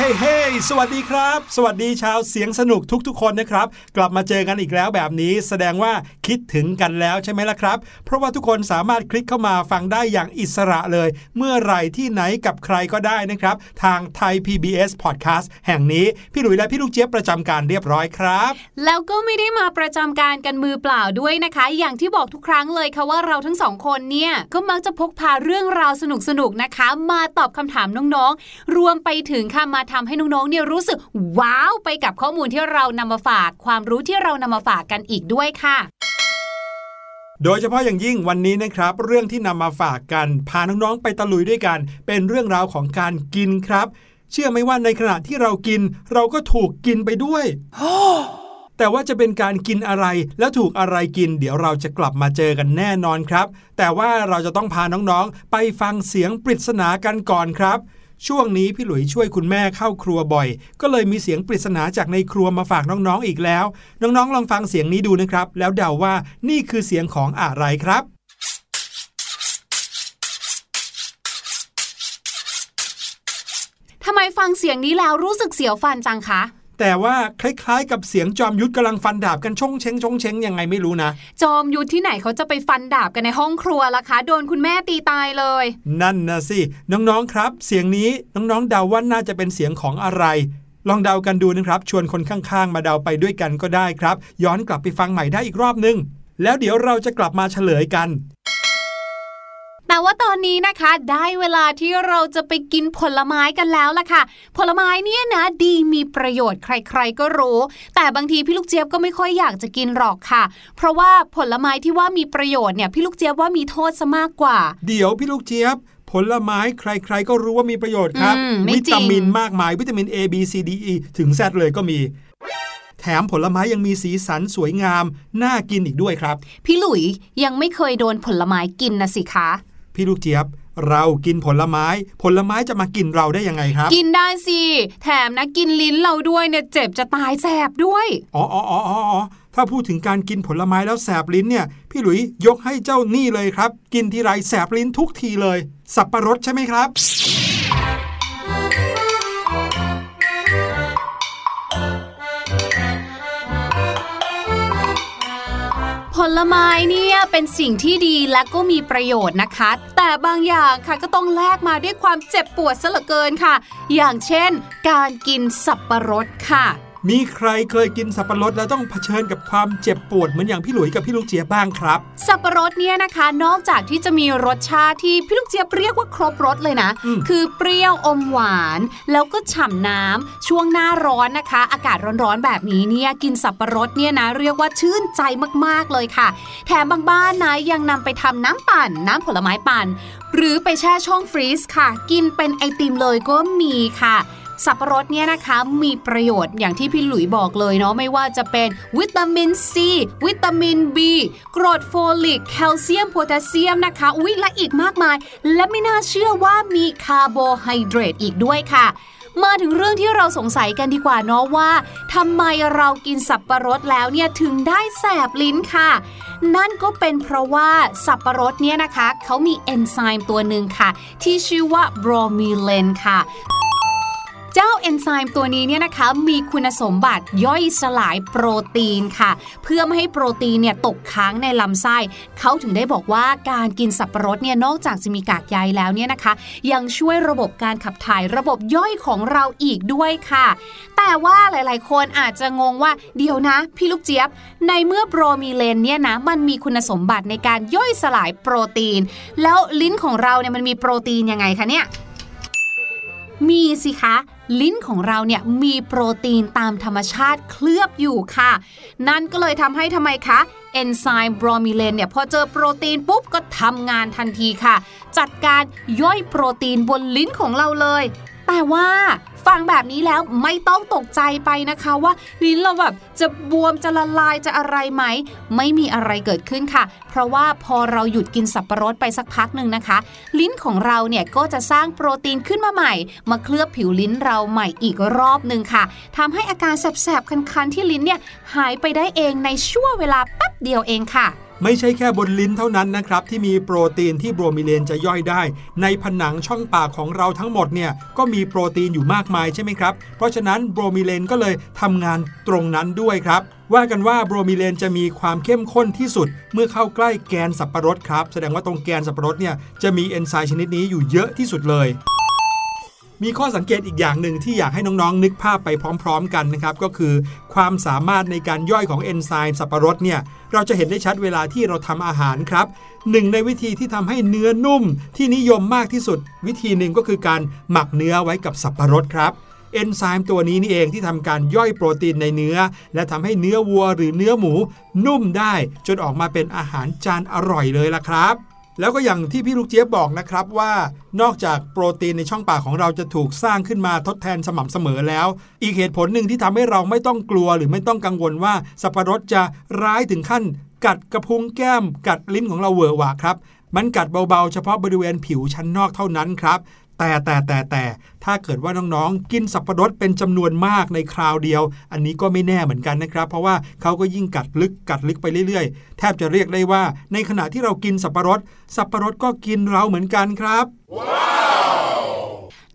เฮ้เฮ้สวัสดีครับ สวัสดีชาวเสียงสนุกทุกๆ คนนะครับ กลับมาเจอกันอีกแล้วแบบนี้ แสดงว่าคิดถึงกันแล้วใช่ไหมล่ะครับ เพราะว่าทุกคนสามารถคลิกเข้ามาฟังได้อย่างอิสระเลย เมื่อไหร่ที่ไหนกับใครก็ได้นะครับ ทางไทย PBS Podcast แห่งนี้ พี่หลุยและพี่ลูกเจี๊ยบประจำการเรียบร้อยครับ แล้วก็ไม่ได้มาประจำการกันมือเปล่าด้วยนะคะ อย่างที่บอกทุกครั้งเลยค่ะว่าเราทั้งสองคนเนี่ยก็มักจะพกพาเรื่องราวสนุกๆนะคะ มาตอบคำถามน้องๆ รวมไปถึงค่ะมาทำให้น้องๆเนี่ยรู้สึกว้าวไปกับข้อมูลที่เรานำมาฝาก ความรู้ที่เรานำมาฝากกันอีกด้วยค่ะโดยเฉพาะอย่างยิ่งวันนี้นะครับ เรื่องที่นำมาฝากกัน พาน้องๆไปตะลุยด้วยกัน เป็นเรื่องราวของการกินครับ เชื่อไหมว่าในขณะที่เรากิน เราก็ถูกกินไปด้วย แต่ว่าจะเป็นการกินอะไรแล้วถูกอะไรกิน เดี๋ยวเราจะกลับมาเจอกันแน่นอนครับ แต่ว่าเราจะต้องพาน้องๆ ไปฟังเสียงปริศนากันก่อนครับ ช่วงนี้พี่หลุยช่วยคุณแม่เข้าครัวบ่อย ก็เลยมีเสียงปริศนาจากในครัวมาฝากน้องๆอีกแล้ว น้องๆ ลองฟังเสียงนี้ดูนะครับ แล้วเดาว่านี่คือเสียงของอะไรครับทำไมฟังเสียงนี้แล้วรู้สึกเสียวฟันจังคะ แต่ว่าคล้ายๆ กับเสียงจอมยุทธกำลังฟันดาบกันชงเชงชงเชงยังไงไม่รู้นะ จอมยุทธที่ไหนเขาจะไปฟันดาบกันในห้องครัวล่ะคะ โดนคุณแม่ตีตายเลย นั่นนะสิ น้องๆครับ เสียงนี้น้องๆเดาว่าน่าจะเป็นเสียงของอะไร ลองเดากันดูนะครับ ชวนคนข้างๆ มาเดาไปด้วยกันก็ได้ครับ ย้อนกลับไปฟังใหม่ได้อีกรอบนึง แล้วเดี๋ยวเราจะกลับมาเฉลยกัน แต่ว่าตอนนี้นะคะได้เวลาที่เราจะไปกินผลไม้กันแล้วล่ะค่ะ ผลไม้เนี่ยนะดีมีประโยชน์ใคร ๆก็รู้ แต่บางทีพี่ลูกเจี๊ยบก็ไม่ค่อยอยากจะกินหรอกค่ะ เพราะว่าผลไม้ที่ว่ามีประโยชน์เนี่ยพี่ลูกเจี๊ยบว่ามีโทษซะมากกว่า เดี๋ยวพี่ลูกเจี๊ยบผลไม้ใคร ๆ ก็รู้ว่ามีประโยชน์ครับอืมไม่วิจริงตามินมากมายวิตามิน A B C D E ถึง Z เลยก็มีแถมผลไม้ยังมีสีสันสวยงาม น่ากินอีกด้วยครับ พี่หลุยยังไม่เคยโดนผลไม้กินนะสิคะ พี่ลูกเจี๊ยบ เรากินผลไม้ ผลไม้จะมากินเราได้ยังไงครับ กินได้สิ แถมนะกินลิ้นเราด้วยเนี่ยเจ็บจะตายแสบด้วยอ๋ออ๋ออ๋ออ๋อถ้าพูดถึงการกินผลไม้แล้วแสบลิ้นเนี่ย พี่หลุยยกให้เจ้านี่เลยครับ กินทีไรแสบลิ้นทุกทีเลย สับประรดใช่ไหมครับ ลไม้เนี่ยเป็นสิ่งที่ดีและก็มีประโยชน์นะคะ แต่บางอย่างค่ะก็ต้องแลกมาด้วยความเจ็บปวดซะเหลือเกินค่ะ อย่างเช่น การกินสับปะรดค่ะ มีใครเคยกินสับปะรดแล้วต้องเผชิญกับความเจ็บปวดเหมือนอย่างพี่หลุยกับพี่ลูกเจี๊ยบบ้างครับ สับปะรดเนี่ยนะคะ นอกจากที่จะมีรสชาติที่พี่ลูกเจี๊ยบเรียกว่าครบรสเลยนะอืมคือเปรี้ยวอมหวาน แล้วก็ฉ่ำน้ำช่วงหน้าร้อนนะคะ อากาศร้อนๆแบบนี้เนี่ยกินสับปะรดเนี่ยนะเรียกว่าชื่นใจมากๆเลยค่ะ แถมบางบ้านนะยังนำไปทำน้ำปั่น น้ำผลไม้ปั่น หรือไปแช่ช่อง freeze ค่ะ กินเป็นไอติมเลยก็มีค่ะ สับปะรดเนี่ยนะคะมีประโยชน์อย่างที่พี่หลุยบอกเลยเนาะไม่ว่าจะเป็นวิตามินซีวิตามิน B กรดโฟลิกแคลเซียมโพแทสเซียมนะคะอุ๊ยและอีกมากมาย และไม่น่าเชื่อว่ามีคาร์โบไฮเดรตอีกด้วยค่ะมาถึงเรื่องที่เราสงสัยกันดีกว่าเนาะว่าทำไมเรากินสับปะรดแล้วเนี่ยถึงได้แสบลิ้นค่ะ นั่นก็เป็นเพราะว่าสับปะรดเนี่ยนะคะเขามีเอนไซม์ตัวหนึ่งค่ะ ที่ชื่อว่าบรอมิเลนค่ะ เจ้าเอนไซม์ตัวนี้เนี่ยนะคะมีคุณสมบัติย่อยสลายโปรตีนค่ะ เพื่อไม่ให้โปรตีนเนี่ยตกค้างในลำไส้เขาถึงได้บอกว่าการกินสับปะรดเนี่ยนอกจากจะมีกากใยแล้วเนี่ยนะคะ ยังช่วยระบบการขับถ่ายระบบย่อยของเราอีกด้วยค่ะ แต่ว่าหลาย ๆ คนอาจจะงงว่าเดี๋ยวนะ พี่ลูกเจี๊ยบ ในเมื่อโปรมีเลนเนี่ยนะมันมีคุณสมบัติในการย่อยสลายโปรตีน แล้วลิ้นของเราเนี่ยมันมีโปรตีนยังไงคะเนี่ยมีสิคะ ลิ้นของเราเนี่ยมีโปรตีนตามธรรมชาติเคลือบอยู่ค่ะ นั่นก็เลยทำให้ทำไมคะเอนไซม์บรอมิเลนเนี่ยพอเจอโปรตีนปุ๊บก็ทำงานทันทีค่ะ จัดการย่อยโปรตีนบนลิ้นของเราเลย แต่ว่า ฟังแบบนี้แล้วไม่ต้องตกใจไปนะคะว่าลิ้นเราแบบจะบวมจะละลายจะอะไรไหม ไม่มีอะไรเกิดขึ้นค่ะ เพราะว่าพอเราหยุดกินสับปะรดไปสักพักหนึ่งนะคะ ลิ้นของเราเนี่ยก็จะสร้างโปรตีนขึ้นมาใหม่ มาเคลือบผิวลิ้นเราใหม่อีกรอบหนึ่งค่ะทำให้อาการแสบๆคันๆที่ลิ้นเนี่ยหายไปได้เองในชั่วเวลาแป๊บเดียวเองค่ะ ไม่ใช่แค่บนลิ้นเท่านั้นนะครับ ที่มีโปรตีนที่ bromelain จะย่อยได้ ในผนังช่องปากของเราทั้งหมดเนี่ยก็มีโปรตีนอยู่มากมายใช่ไหมครับ เพราะฉะนั้น bromelain ก็เลยทำงานตรงนั้นด้วยครับว่ากันว่า bromelain จะมีความเข้มข้นที่สุด เมื่อเข้าใกล้แกนสับปะรดครับ แสดงว่าตรงแกนสับปะรดเนี่ยจะมีเอนไซม์ชนิดนี้อยู่เยอะที่สุดเลย มีข้อสังเกตอีกอย่างหนึ่งที่อยากให้น้องๆ นึกภาพไปพร้อม ๆ กันนะครับ ก็คือความสามารถในการย่อยของเอนไซม์สับปะรดเนี่ย เราจะเห็นได้ชัดเวลาที่เราทำอาหารครับหนึ่งในวิธีที่ทำให้เนื้อนุ่มที่นิยมมากที่สุด วิธีหนึ่งก็คือการหมักเนื้อไว้กับสับปะรดครับเอนไซม์ตัวนี้นี่เองที่ทำการย่อยโปรตีนในเนื้อ และทำให้เนื้อวัวหรือเนื้อหมู นุ่มได้ จนออกมาเป็นอาหารจานอร่อยเลยล่ะครับ แล้วก็อย่างที่พี่ลูกเจี๊ยบบอกนะครับว่านอกจากโปรตีนในช่องปากของเราจะถูกสร้างขึ้นมาทดแทนสม่ำเสมอแล้ว อีกเหตุผลหนึ่งที่ทำให้เราไม่ต้องกลัวหรือไม่ต้องกังวลว่าสับปะรดจะร้ายถึงขั้น กัดกระพุ้งแก้ม กัดลิ้นของเราเวอะหวะครับ มันกัดเบาๆ เฉพาะบริเวณผิวชั้นนอกเท่านั้นครับ แต่แต่แต่แต่ถ้าเกิดว่าน้องๆ กินสับปะรดเป็นจำนวนมากในคราวเดียว อันนี้ก็ไม่แน่เหมือนกันนะครับ เพราะว่าเขาก็ยิ่งกัดลึกกัดลึกไปเรื่อยๆ แทบจะเรียกได้ว่า ในขณะที่เรากินสับปะรด สับปะรดก็กินเราเหมือนกันครับ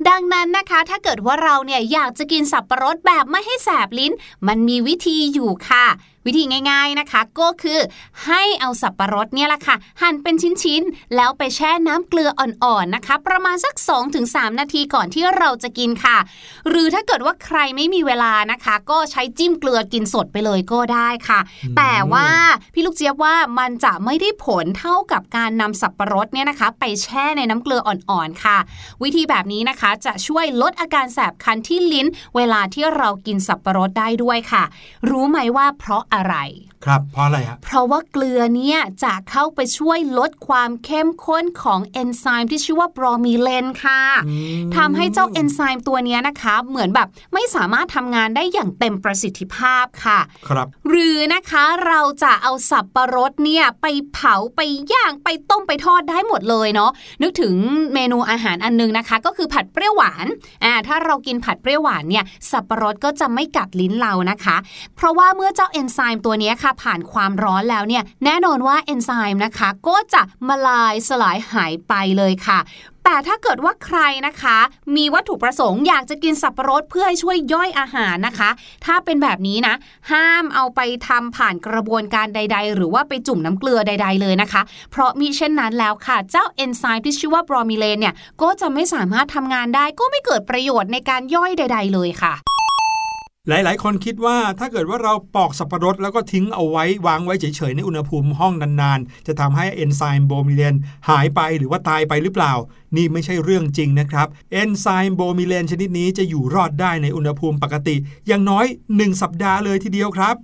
ดังนั้นนะคะถ้าเกิดว่าเราเนี่ยอยากจะกินสับปะรดแบบไม่ให้แสบลิ้น มันมีวิธีอยู่ค่ะ วิธีง่ายๆนะคะ ก็คือให้เอาสับปะรดเนี่ยแหละค่ะ หั่นเป็นชิ้นๆ แล้วไปแช่น้ำเกลืออ่อนๆนะคะ ประมาณสัก 2-3 นาทีก่อนที่เราจะกินค่ะ หรือถ้าเกิดว่าใครไม่มีเวลานะคะ ก็ใช้จิ้มเกลือกินสดไปเลยก็ได้ค่ะ แต่ว่าพี่ลูกเจี๊ยบว่ามันจะไม่ได้ผลเท่ากับการนำสับปะรดเนี่ยนะคะ ไปแช่ในน้ำเกลืออ่อนๆค่ะ วิธีแบบนี้นะคะจะช่วยลดอาการแสบคันที่ลิ้น เวลาที่เรากินสับปะรดได้ด้วยค่ะ รู้ไหมว่าเพราะอะไร ครับเพราะอะไรฮะเพราะว่าเกลือเนี่ยจะเข้าไปช่วยลดความเข้มข้นของเอนไซม์ที่ชื่อว่าบรอมีเลนค่ะทำให้เจ้าเอนไซม์ตัวเนี้ยนะคะ เหมือนแบบไม่สามารถทำงานได้อย่างเต็มประสิทธิภาพค่ะ ครับ หรือนะคะเราจะเอาสับปะรดเนี่ยไปเผาไปย่างไปต้มไปทอดได้หมดเลยเนาะนึกถึงเมนูอาหารอันนึงนะคะ ก็คือผัดเปรี้ยวหวานอ่าถ้าเรากินผัดเปรี้ยวหวานเนี่ยสับปะรดก็จะไม่กัดลิ้นเรานะคะ เพราะว่าเมื่อเจ้าเอนไซม์ตัวนี้ค่ะ ผ่านความร้อนแล้วเนี่ยแน่นอนว่าเอนไซม์นะคะ ก็จะมาลายสลายหายไปเลยค่ะแต่ถ้าเกิดว่าใครนะคะ มีวัตถุประสงค์อยากจะกินสับปะรดเพื่อให้ช่วยย่อยอาหารนะคะ ถ้าเป็นแบบนี้นะ ห้ามเอาไปทำผ่านกระบวนการใด ๆ หรือว่าไปจุ่มน้ำเกลือใด ๆ เลยนะคะ เพราะมิเช่นนั้นแล้วค่ะ เจ้าเอนไซม์ที่ชื่อว่า bromelain เนี่ยก็จะไม่สามารถทำงานได้ก็ไม่เกิดประโยชน์ในการย่อยใด ๆ เลยค่ะ หลาย ๆ คนคิดว่าถ้าเกิดว่าเราปอกสับปะรดแล้วก็ทิ้งเอาไว้วางไว้เฉย ๆ ในอุณหภูมิห้องนาน ๆ จะทำให้เอนไซม์ bromelain หายไปหรือว่าตายไปหรือเปล่า นี่ไม่ใช่เรื่องจริงนะครับเอนไซม์ bromelain ชนิดนี้จะอยู่รอดได้ในอุณหภูมิปกติ อย่างน้อย 1 สัปดาห์เลยทีเดียวครับ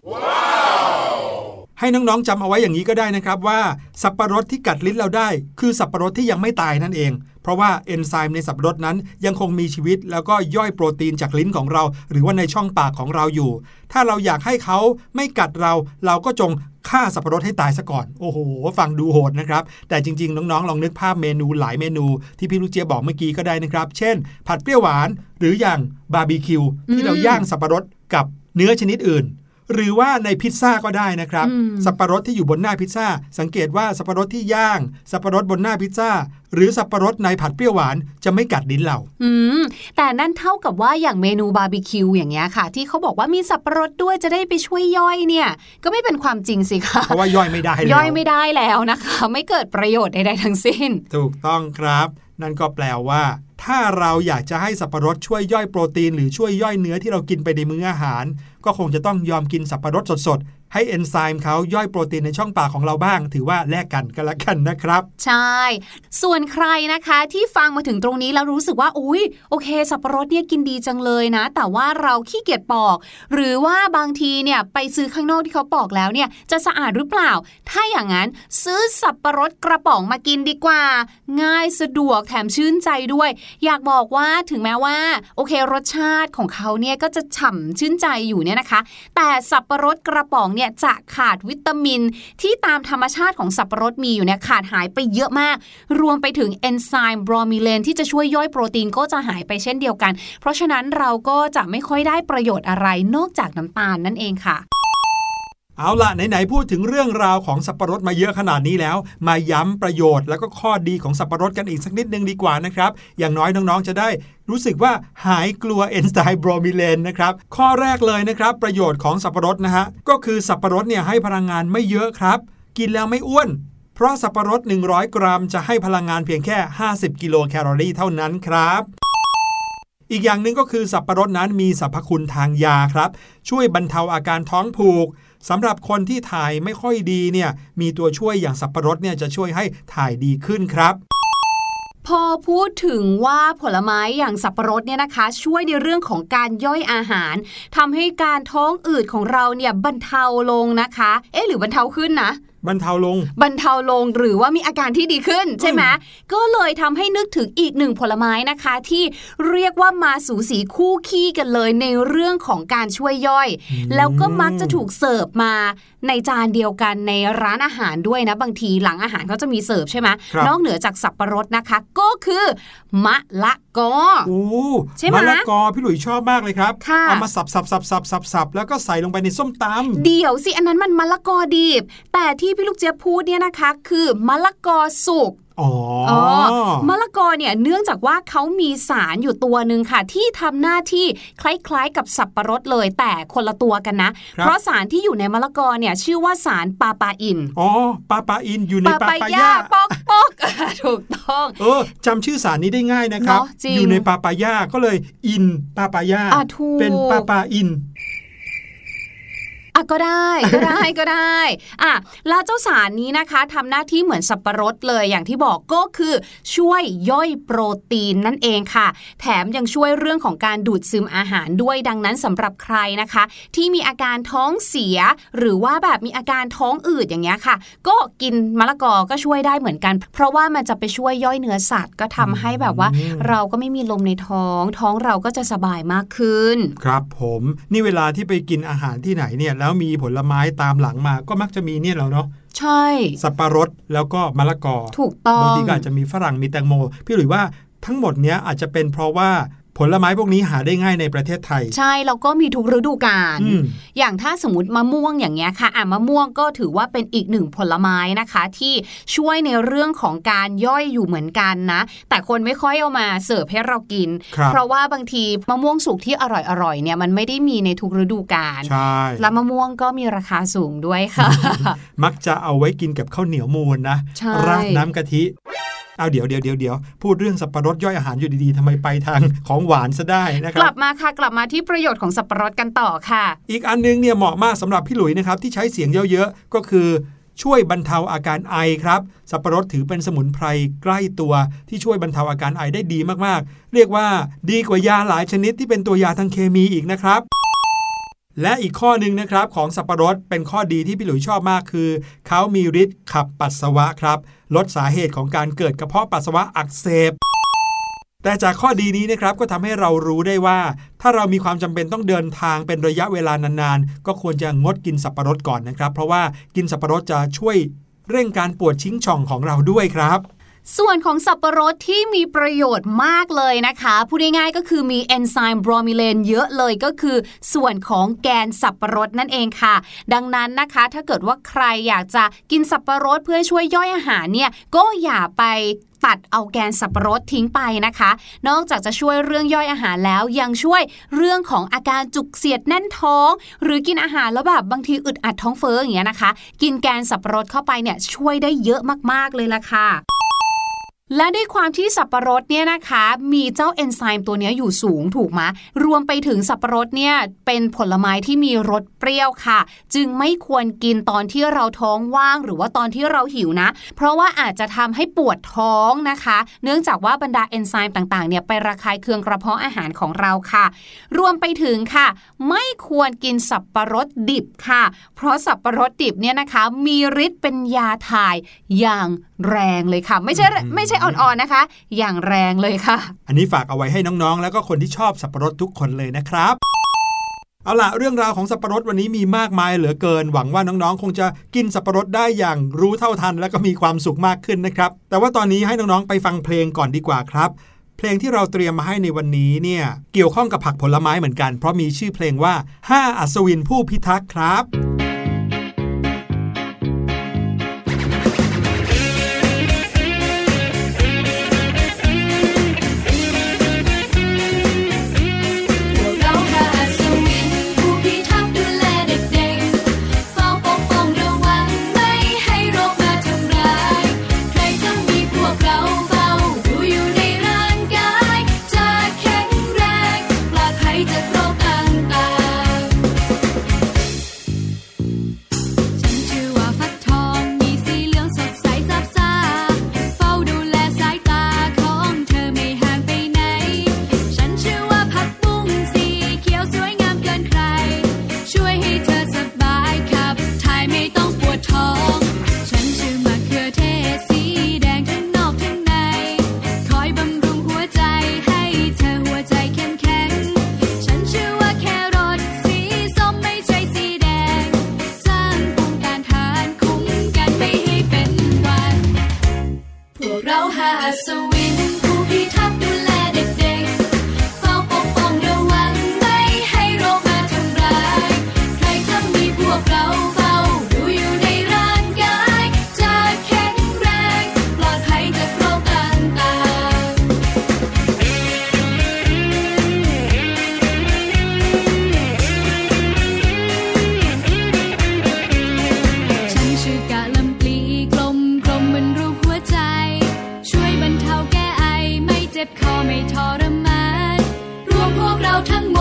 ให้น้อง ๆจำเอาไว้อย่างนี้ก็ได้นะครับว่าสับปะรดที่กัดลิ้นเราได้ คือสับปะรดที่ยังไม่ตายนั่นเอง เพราะว่าเอนไซม์ในสับปะรดนั้นยังคงมีชีวิต แล้วก็ย่อยโปรตีนจากลิ้นของเรา หรือว่าในช่องปากของเราอยู่ ถ้าเราอยากให้เขาไม่กัดเรา เราก็จงฆ่าสับปะรดให้ตายซะก่อน โอ้โห ฟังดูโหดนะครับ แต่จริง ๆ น้องๆ ลองนึกภาพเมนูหลายเมนูที่พี่ลูกเจียบอกเมื่อกี้ก็ได้นะครับ เช่น ผัดเปรี้ยวหวาน หรืออย่างบาร์บีคิวที่เราย่างสับปะรดกับเนื้อชนิดอื่น หรือว่าในพิซซ่าก็ได้นะครับอืมสับปะรดที่อยู่บนหน้าพิซซ่า สังเกตว่าสับปะรดที่ย่าง สับปะรดบนหน้าพิซซ่า หรือสับปะรดในผัดเปรี้ยวหวานจะไม่กัดลิ้นเรา อืม แต่นั่นเท่ากับว่าอย่างเมนูบาร์บีคิวอย่างเงี้ยค่ะ ที่เขาบอกว่ามีสับปะรดด้วยจะได้ไปช่วยย่อยเนี่ย ก็ไม่เป็นความจริงสิคะเพราะว่าย่อยไม่ได้แล้วย่อยไม่ได้แล้วนะคะ ไม่เกิดประโยชน์ใดๆทั้งสิ้น ถูกต้องครับ นั่นก็แปลว่า ถ้าเราอยากจะให้สับปะรดช่วยย่อยโปรตีน หรือช่วยย่อยเนื้อที่เรากินไปในมื้ออาหาร ก็คงจะต้องยอมกินสับปะรดสด ให้เอนไซม์เขาย่อยโปรตีนในช่องปากของเราบ้าง ถือว่าแลกกันก็แล้วกันนะครับ ใช่ ส่วนใครนะคะที่ฟังมาถึงตรงนี้แล้วรู้สึกว่าอุ้ยโอเค สับปะรดเนี่ยกินดีจังเลยนะ แต่ว่าเราขี้เกียจปอก หรือว่าบางทีเนี่ยไปซื้อข้างนอกที่เขาปอกแล้วเนี่ยจะสะอาดหรือเปล่า ถ้าอย่างนั้นซื้อสับปะรดกระป๋องมากินดีกว่า ง่ายสะดวกแถมชื่นใจด้วย อยากบอกว่าถึงแม้ว่า โอเครสชาติของเขาเนี่ยก็จะฉ่ำชื่นใจอยู่เนี่ยนะคะ แต่สับปะรดกระป๋องเนี่ยจะขาดวิตามินที่ตามธรรมชาติของสับปะรดมีอยู่เนี่ยขาดหายไปเยอะมาก รวมไปถึงเอนไซม์บรอมิเลนที่จะช่วยย่อยโปรตีนก็จะหายไปเช่นเดียวกัน เพราะฉะนั้นเราก็จะไม่ค่อยได้ประโยชน์อะไรนอกจากน้ำตาลนั่นเองค่ะ เอาละไหนๆพูดถึงเรื่องราวของสับปะรดมาเยอะขนาดนี้แล้ว มาย้ำประโยชน์แล้วก็ข้อดีของสับปะรดกันอีกสักนิดนึงดีกว่านะครับ อย่างน้อยน้องๆจะได้รู้สึกว่าหายกลัวเอนไซม์โบรมิเลนนะครับ ข้อแรกเลยนะครับประโยชน์ของสับปะรดนะฮะก็คือสับปะรดเนี่ยให้พลังงานไม่เยอะครับ กินแล้วไม่อ้วน เพราะสับปะรด 100 กรัม จะให้พลังงานเพียงแค่ 50 กิโลแคลอรี่เท่านั้นครับอีกอย่างหนึ่งก็คือสับปะรดนั้นมีสรรพคุณทางยาครับ ช่วยบรรเทาอาการท้องผูก สำหรับคนที่ถ่ายไม่ค่อยดีเนี่ยมีตัวช่วยอย่างสับปะรดเนี่ยจะช่วยให้ถ่ายดีขึ้นครับพอพูดถึงว่าผลไม้อย่างสับปะรดเนี่ยนะคะ ช่วยในเรื่องของการย่อยอาหารทำให้การท้องอืดของเราเนี่ยบรรเทาลงนะคะ เอ๊ะหรือบรรเทาขึ้นนะ บรรเทาลง บรรเทาลงหรือว่ามีอาการที่ดีขึ้นใช่ไหมก็เลยทำให้นึกถึงอีกหนึ่งผลไม้นะคะ ที่เรียกว่ามาสูสีคู่ขี้กันเลยในเรื่องของการช่วยย่อย แล้วก็มักจะถูกเสิร์ฟมาในจานเดียวกันในร้านอาหารด้วยนะ บางทีหลังอาหารเขาจะมีเสิร์ฟใช่ไหมนอกเหนือจากสับปะรดนะคะ ก็คือมะละกอโอ้ใช่ไหมมะละกอพี่หลุยชอบมากเลยครับเอามาสับสับสับสับสับสับแล้วก็ใส่ลงไปในส้มตำเดี๋ยวสิอันนั้นมันมะละกอดิบแต่ที่พี่ลูกเจี๊ยบพูดเนี่ยนะคะ คือมะละกอสุกอ๋อมะละกอเนี่ยเนื่องจากว่าเขามีสารอยู่ตัวหนึ่งค่ะ ที่ทำหน้าที่คล้ายๆ กับสับปะรดเลยแต่คนละตัวกันนะ เพราะสารที่อยู่ในมะละกอเนี่ยชื่อว่าสารปาปาอินอ๋อปาปาอินอยู่ในปาปายาปอกปอกถูกต้องเออจำชื่อสารนี้ได้ง่ายนะครับ อยู่ในปาปายาก็เลยอินปาปายาเป็นปาปาอิน อะก็ได้ก็ได้ก็ได้อะแล้วเจ้าสารนี้นะคะทำหน้าที่เหมือนสับปะรดเลยอย่างที่บอกก็คือช่วยย่อยโปรตีนนั่นเองค่ะ แถมยังช่วยเรื่องของการดูดซึมอาหารด้วยดังนั้นสำหรับใครนะคะ ที่มีอาการท้องเสีย หรือว่าแบบมีอาการท้องอืดอย่างเงี้ยค่ะ ก็กินมะละกอก็ช่วยได้เหมือนกัน เพราะว่ามันจะไปช่วยย่อยเนื้อสัตว์ ก็ทำให้แบบว่า เราก็ไม่มีลมในท้อง ท้องเราก็จะสบายมากขึ้น ครับผมนี่เวลาที่ไปกินอาหารที่ไหนเนี่ยแล้วมีผลไม้ตามหลังมา ก็มักจะมีเนี่ยแล้วเนาะใช่ สับปะรดแล้วก็มะละกอถูกต้องบางทีก็อาจจะมีฝรั่งมีแตงโม พี่หลุยว่าทั้งหมดเนี้ยอาจจะเป็นเพราะว่า ผลไม้พวกนี้หาได้ง่ายในประเทศไทย ใช่แล้วก็มีทุกฤดูกาลอย่างถ้าสมมติมะม่วงอย่างเงี้ยค่ะอะมะม่วงก็ถือว่าเป็นอีกหนึ่งผลไม้นะคะ ที่ช่วยในเรื่องของการย่อยอยู่เหมือนกันนะ แต่คนไม่ค่อยเอามาเสิร์ฟให้เรากิน เพราะว่าบางทีมะม่วงสุกที่อร่อยๆเนี่ยมันไม่ได้มีในทุกฤดูกาลใช่แล้วมะม่วงก็มีราคาสูงด้วยค่ะ มักจะเอาไว้กินกับข้าวเหนียวมูนนะราดน้ำกะทิ เอาเดี๋ยวเดี๋ยวเดี๋ยวเดี๋ยวพูดเรื่องสับปะรดย่อยอาหารอยู่ดีๆทำไมไปทางของหวานซะได้นะครับ กลับมาค่ะกลับมาที่ประโยชน์ของสับปะรดกันต่อค่ะ อีกอันนึงเนี่ยเหมาะมากสำหรับพี่หลุยนะครับที่ใช้เสียงเยอะๆก็คือช่วยบรรเทาอาการไอครับ สับปะรดถือเป็นสมุนไพรใกล้ตัวที่ช่วยบรรเทาอาการไอได้ดีมากๆ เรียกว่าดีกว่ายาหลายชนิดที่เป็นตัวยาทางเคมีอีกนะครับ และอีกข้อหนึ่งนะครับของสับปะรดเป็นข้อดีที่พี่หลุยชอบมากคือ เขามีฤทธิ์ขับปัสสาวะครับ ลดสาเหตุของการเกิดกระเพาะปัสสาวะอักเสบแต่จากข้อดีนี้นะครับก็ทำให้เรารู้ได้ว่า ถ้าเรามีความจำเป็นต้องเดินทางเป็นระยะเวลานานๆ ก็ควรจะงดกินสับปะรดก่อนนะครับ เพราะว่ากินสับปะรดจะช่วยเร่งการปวดชิงช่องของเราด้วยครับ ส่วนของสับปะรดที่มีประโยชน์มากเลยนะคะพูดง่ายๆก็คือมีเอนไซม์บรอมิเลนเยอะเลยก็คือ ส่วนของแกนสับปะรดนั่นเองค่ะ ดังนั้นนะคะ ถ้าเกิดว่าใครอยากจะกินสับปะรดเพื่อช่วยย่อยอาหารเนี่ยก็อย่าไปตัดเอาแกนสับปะรดทิ้งไปนะคะ นอกจากจะช่วยเรื่องย่อยอาหารแล้วยังช่วยเรื่องของอาการจุกเสียดแน่นท้อง หรือกินอาหารแล้วแบบบางทีอึดอัดท้องเฟ้ออย่างเงี้ยนะคะ กินแกนสับปะรดเข้าไปเนี่ยช่วยได้เยอะมากๆเลยล่ะค่ะ และด้วยความที่สับปะรดเนี่ยนะคะ มีเจ้าเอนไซม์ตัวนี้อยู่สูงถูกไหมรวมไปถึงสับปะรดเนี่ยเป็นผลไม้ที่มีรสเปรี้ยวค่ะ จึงไม่ควรกินตอนที่เราท้องว่าง หรือว่าตอนที่เราหิวนะ เพราะว่าอาจจะทำให้ปวดท้องนะคะ เนื่องจากว่าบรรดาเอนไซม์ต่างๆเนี่ยไประคายเคืองกระเพาะอาหารของเราค่ะ รวมไปถึงค่ะ ไม่ควรกินสับปะรดดิบค่ะ เพราะสับปะรดดิบเนี่ยนะคะ มีฤทธิ์เป็นยาถ่ายอย่าง แรงเลยค่ะ ไม่ใช่ไม่ใช่อ่อนๆนะคะ อย่างแรงเลยค่ะ อันนี้ฝากเอาไว้ให้น้องๆ แล้วก็คนที่ชอบสับปะรดทุกคนเลยนะครับเอาล่ะเรื่องราวของสับปะรดวันนี้มีมากมายเหลือเกิน หวังว่าน้องๆ คงจะกินสับปะรดได้อย่างรู้เท่าทัน และก็มีความสุขมากขึ้นนะครับ แต่ว่าตอนนี้ให้น้องๆ ไปฟังเพลงก่อนดีกว่าครับ เพลงที่เราเตรียมมาให้ในวันนี้เนี่ยเกี่ยวข้องกับผักผลไม้เหมือนกัน เพราะมีชื่อเพลงว่า 5 อัศวินผู้พิทักษ์ครับ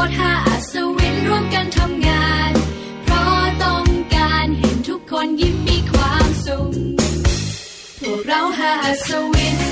ดห้าอัศวินร่วมกันทำงาน เพราะต้องการเห็นทุกคนยิ้มมีความสุขพวกเราห้าอัศวิน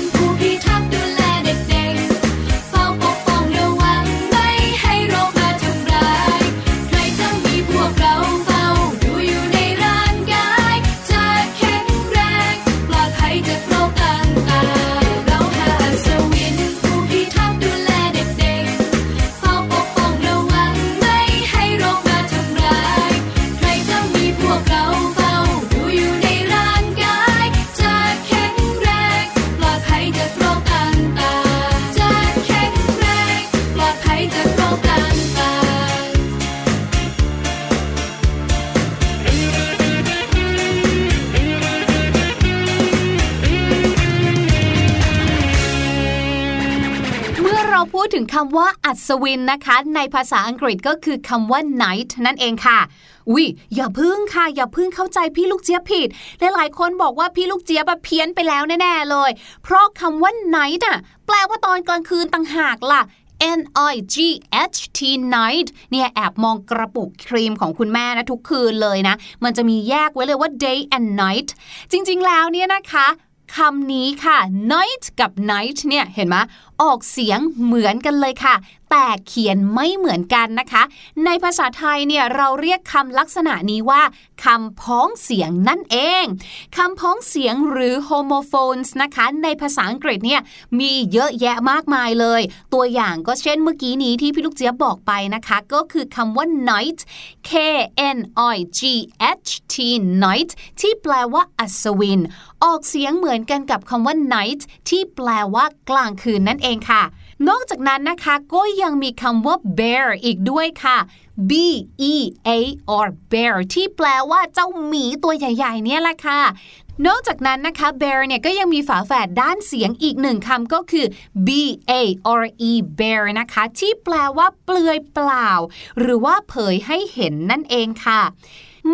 ดถึงคำว่าอัศวินนะคะ ในภาษาอังกฤษก็คือคำว่า knight นั่นเองค่ะวิอย่าพึ่งค่ะ อย่าพึ่งเข้าใจพี่ลูกเจี๊ยบผิดหลายๆคนบอกว่าพี่ลูกเจี๊ยบเพี้ยนไปแล้วแน่ๆเลย เพราะคำว่า night อะแปลว่าตอนกลางคืนต่างหากล่ะ N I G H T night เนี่ยแอบมองกระปุกครีมของคุณแม่นะทุกคืนเลยนะ มันจะมีแยกไว้เลยว่า day and night จริงๆแล้วเนี่ยนะคะคำนี้ค่ะ night กับ night เนี่ยเห็นไหม ออกเสียงเหมือนกันเลยค่ะ แต่เขียนไม่เหมือนกันนะคะ ในภาษาไทยเนี่ยเราเรียกคำลักษณะนี้ว่าคำพ้องเสียงนั่นเองคำพ้องเสียงหรือ homophones นะคะ ในภาษาอังกฤษเนี่ยมีเยอะแยะมากมายเลย ตัวอย่างก็เช่นเมื่อกี้นี้ที่พี่ลูกเจี๊ยบบอกไปนะคะ ก็คือคำว่า night K N I G H T night ที่แปลว่าอัศวิน ออกเสียงเหมือนกันกับคำว่า night ที่แปลว่ากลางคืนนั่นเองค่ะ นอกจากนั้นนะคะก็ยังมีคำว่า bear อีกด้วยค่ะ B E A R bear ที่แปลว่าเจ้าหมีตัวใหญ่ๆ เนี่ยแหละค่ะนอกจากนั้นนะคะ bear เนี่ยก็ยังมีฝาแฝดด้านเสียงอีกหนึ่งคำก็คือ B A R E bear นะคะ ที่แปลว่าเปลือยเปล่า หรือว่าเผยให้เห็นนั่นเองค่ะ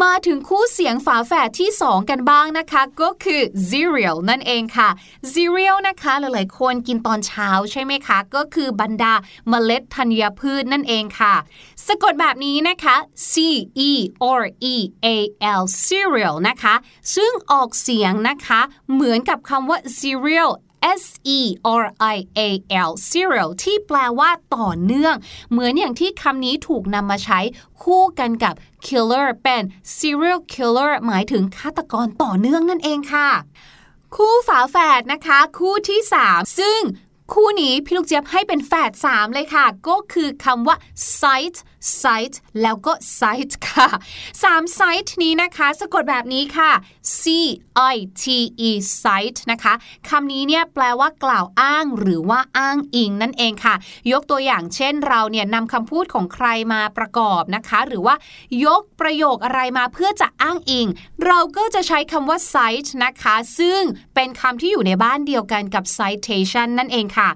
มาถึงคู่เสียงฝาแฝดที่ 2 กันบ้างนะคะ ก็คือ cereal นั่นเองค่ะ cereal นะคะหลายๆ คนกินตอนเช้าใช่ไหมคะ ก็คือบรรดาเมล็ดธัญพืชนั่นเองค่ะ สะกดแบบนี้นะคะ C E R E A L cereal นะคะ ซึ่งออกเสียงนะคะ เหมือนกับคำว่า cereal S E R I A L cereal ที่แปลว่าต่อเนื่อง เหมือนอย่างที่คำนี้ถูกนำมาใช้คู่กันกับ killer เป็น serial killer หมายถึงฆาตกรต่อเนื่องนั่นเองค่ะ คู่ฝาแฝดนะคะ คู่ที่ 3 ซึ่งคู่นี้พี่ลูกเจี๊ยบให้เป็นแฝด3เลยค่ะ ก็คือคำว่า sight sight แล้วก็ sight ค่ะ3 sight นี้นะคะสะกดแบบนี้ค่ะ C I T E sight นะคะคำนี้เนี่ยแปลว่ากล่าวอ้างหรือว่าอ้างอิงนั่นเองค่ะ ยกตัวอย่างเช่นเราเนี่ยนำคำพูดของใครมาประกอบนะคะ หรือว่ายกประโยคอะไรมาเพื่อจะอ้างอิง เราก็จะใช้คำว่า cite นะคะ ซึ่งเป็นคำที่อยู่ในบ้านเดียวกันกับ citation นั่นเองค่ะ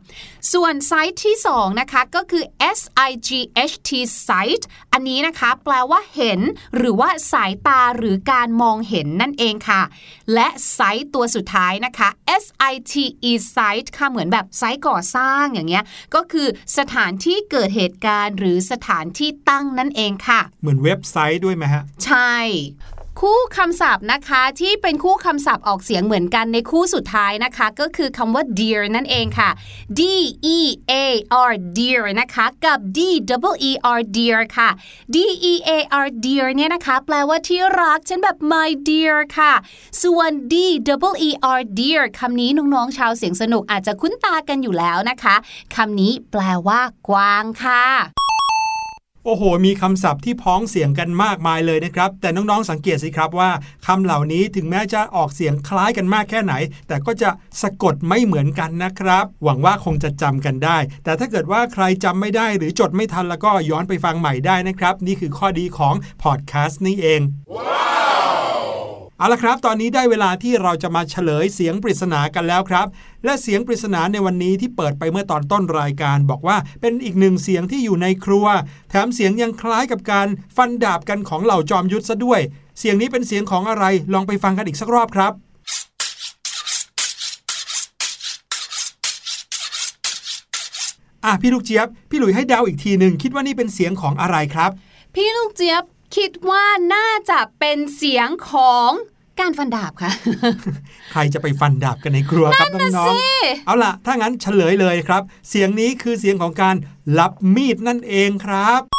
ส่วน cite ที่2นะคะก็คือ S I G H T sight อันนี้นะคะ แปลว่าเห็น หรือว่าสายตาหรือการมองเห็นนั่นเองค่ะ และ site ตัวสุดท้ายนะคะ S I T E site ค่ะเหมือนแบบไซต์ก่อสร้างอย่างเงี้ยก็คือสถานที่เกิดเหตุการณ์ หรือสถานที่ตั้งนั่นเองค่ะ เหมือนเว็บไซต์ด้วยไหมฮะ ใช่ คู่คำศัพท์นะคะที่เป็นคู่คำศัพท์ออกเสียงเหมือนกันในคู่สุดท้ายนะคะ ก็คือคำว่า dear นั่นเองค่ะ D E A R dear นะคะกับ D W E R dear ค่ะ D E A R dear เนี่ยนะคะ แปลว่าที่รักฉันแบบ my dear ค่ะ ส่วน D W E R dear คำนี้น้องๆชาวเสียงสนุกอาจจะคุ้นตากันอยู่แล้วนะคะคำนี้แปลว่ากวางค่ะ อ้โห มีคำศัพท์ที่พ้องเสียงกันมากมายเลยนะครับ แต่น้องๆสังเกตสิครับว่าคำเหล่านี้ถึงแม้จะออกเสียงคล้ายกันมากแค่ไหน แต่ก็จะสะกดไม่เหมือนกันนะครับ หวังว่าคงจะจำกันได้ แต่ถ้าเกิดว่าใครจำไม่ได้หรือจดไม่ทันแล้วก็ย้อนไปฟังใหม่ได้นะครับ นี่คือข้อดีของพอดแคสต์นี่เอง เอาละครับ ตอนนี้ได้เวลาที่เราจะมาเฉลยเสียงปริศนากันแล้วครับ และเสียงปริศนาในวันนี้ที่เปิดไปเมื่อตอนต้นรายการ บอกว่าเป็นอีกหนึ่งเสียงที่อยู่ในครัว แถมเสียงยังคล้ายกับการฟันดาบกันของเหล่าจอมยุทธซะด้วย เสียงนี้เป็นเสียงของอะไรลองไปฟังกันอีกสักรอบครับอะพี่ลูกเจี๊ยบ พี่หลุยให้เดาอีกทีหนึ่งคิดว่านี่เป็นเสียงของอะไรครับ พี่ลูกเจี๊ยบ คิดว่าน่าจะเป็นเสียงของการฟันดาบค่ะ ใครจะไปฟันดาบกันในครัวครับน้องๆเอาล่ะ ถ้างั้นเฉลยเลยครับ เสียงนี้คือเสียงของการรับมีดนั่นเองครับ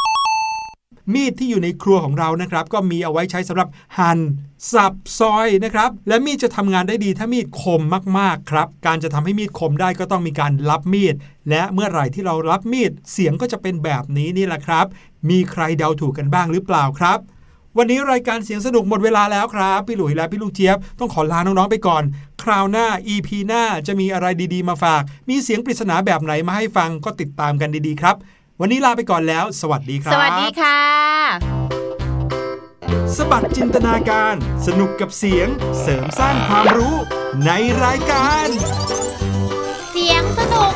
มีดที่อยู่ในครัวของเรานะครับ ก็มีเอาไว้ใช้สำหรับหั่นสับซอยนะครับ และมีดจะทำงานได้ดีถ้ามีดคมมากๆครับ การจะทำให้มีดคมได้ก็ต้องมีการรับมีด และเมื่อไหร่ที่เรารับมีดเสียงก็จะเป็นแบบนี้นี่แหละครับ มีใครเดาถูกกันบ้างหรือเปล่าครับวันนี้รายการเสียงสนุกหมดเวลาแล้วครับ พี่หลุยและพี่ลูกเจี๊ยบต้องขอลาน้องๆไปก่อน คราวหน้า EP หน้าจะมีอะไรดีๆ มาฝาก มีเสียงปริศนาแบบไหนมาให้ฟังก็ติดตามกันดีๆครับ วันนี้ลาไปก่อนแล้ว สวัสดีครับ สวัสดีค่ะ สบัดจินตนาการ สนุกกับเสียง เสริมสร้างความรู้ในรายการ เสียงสนุก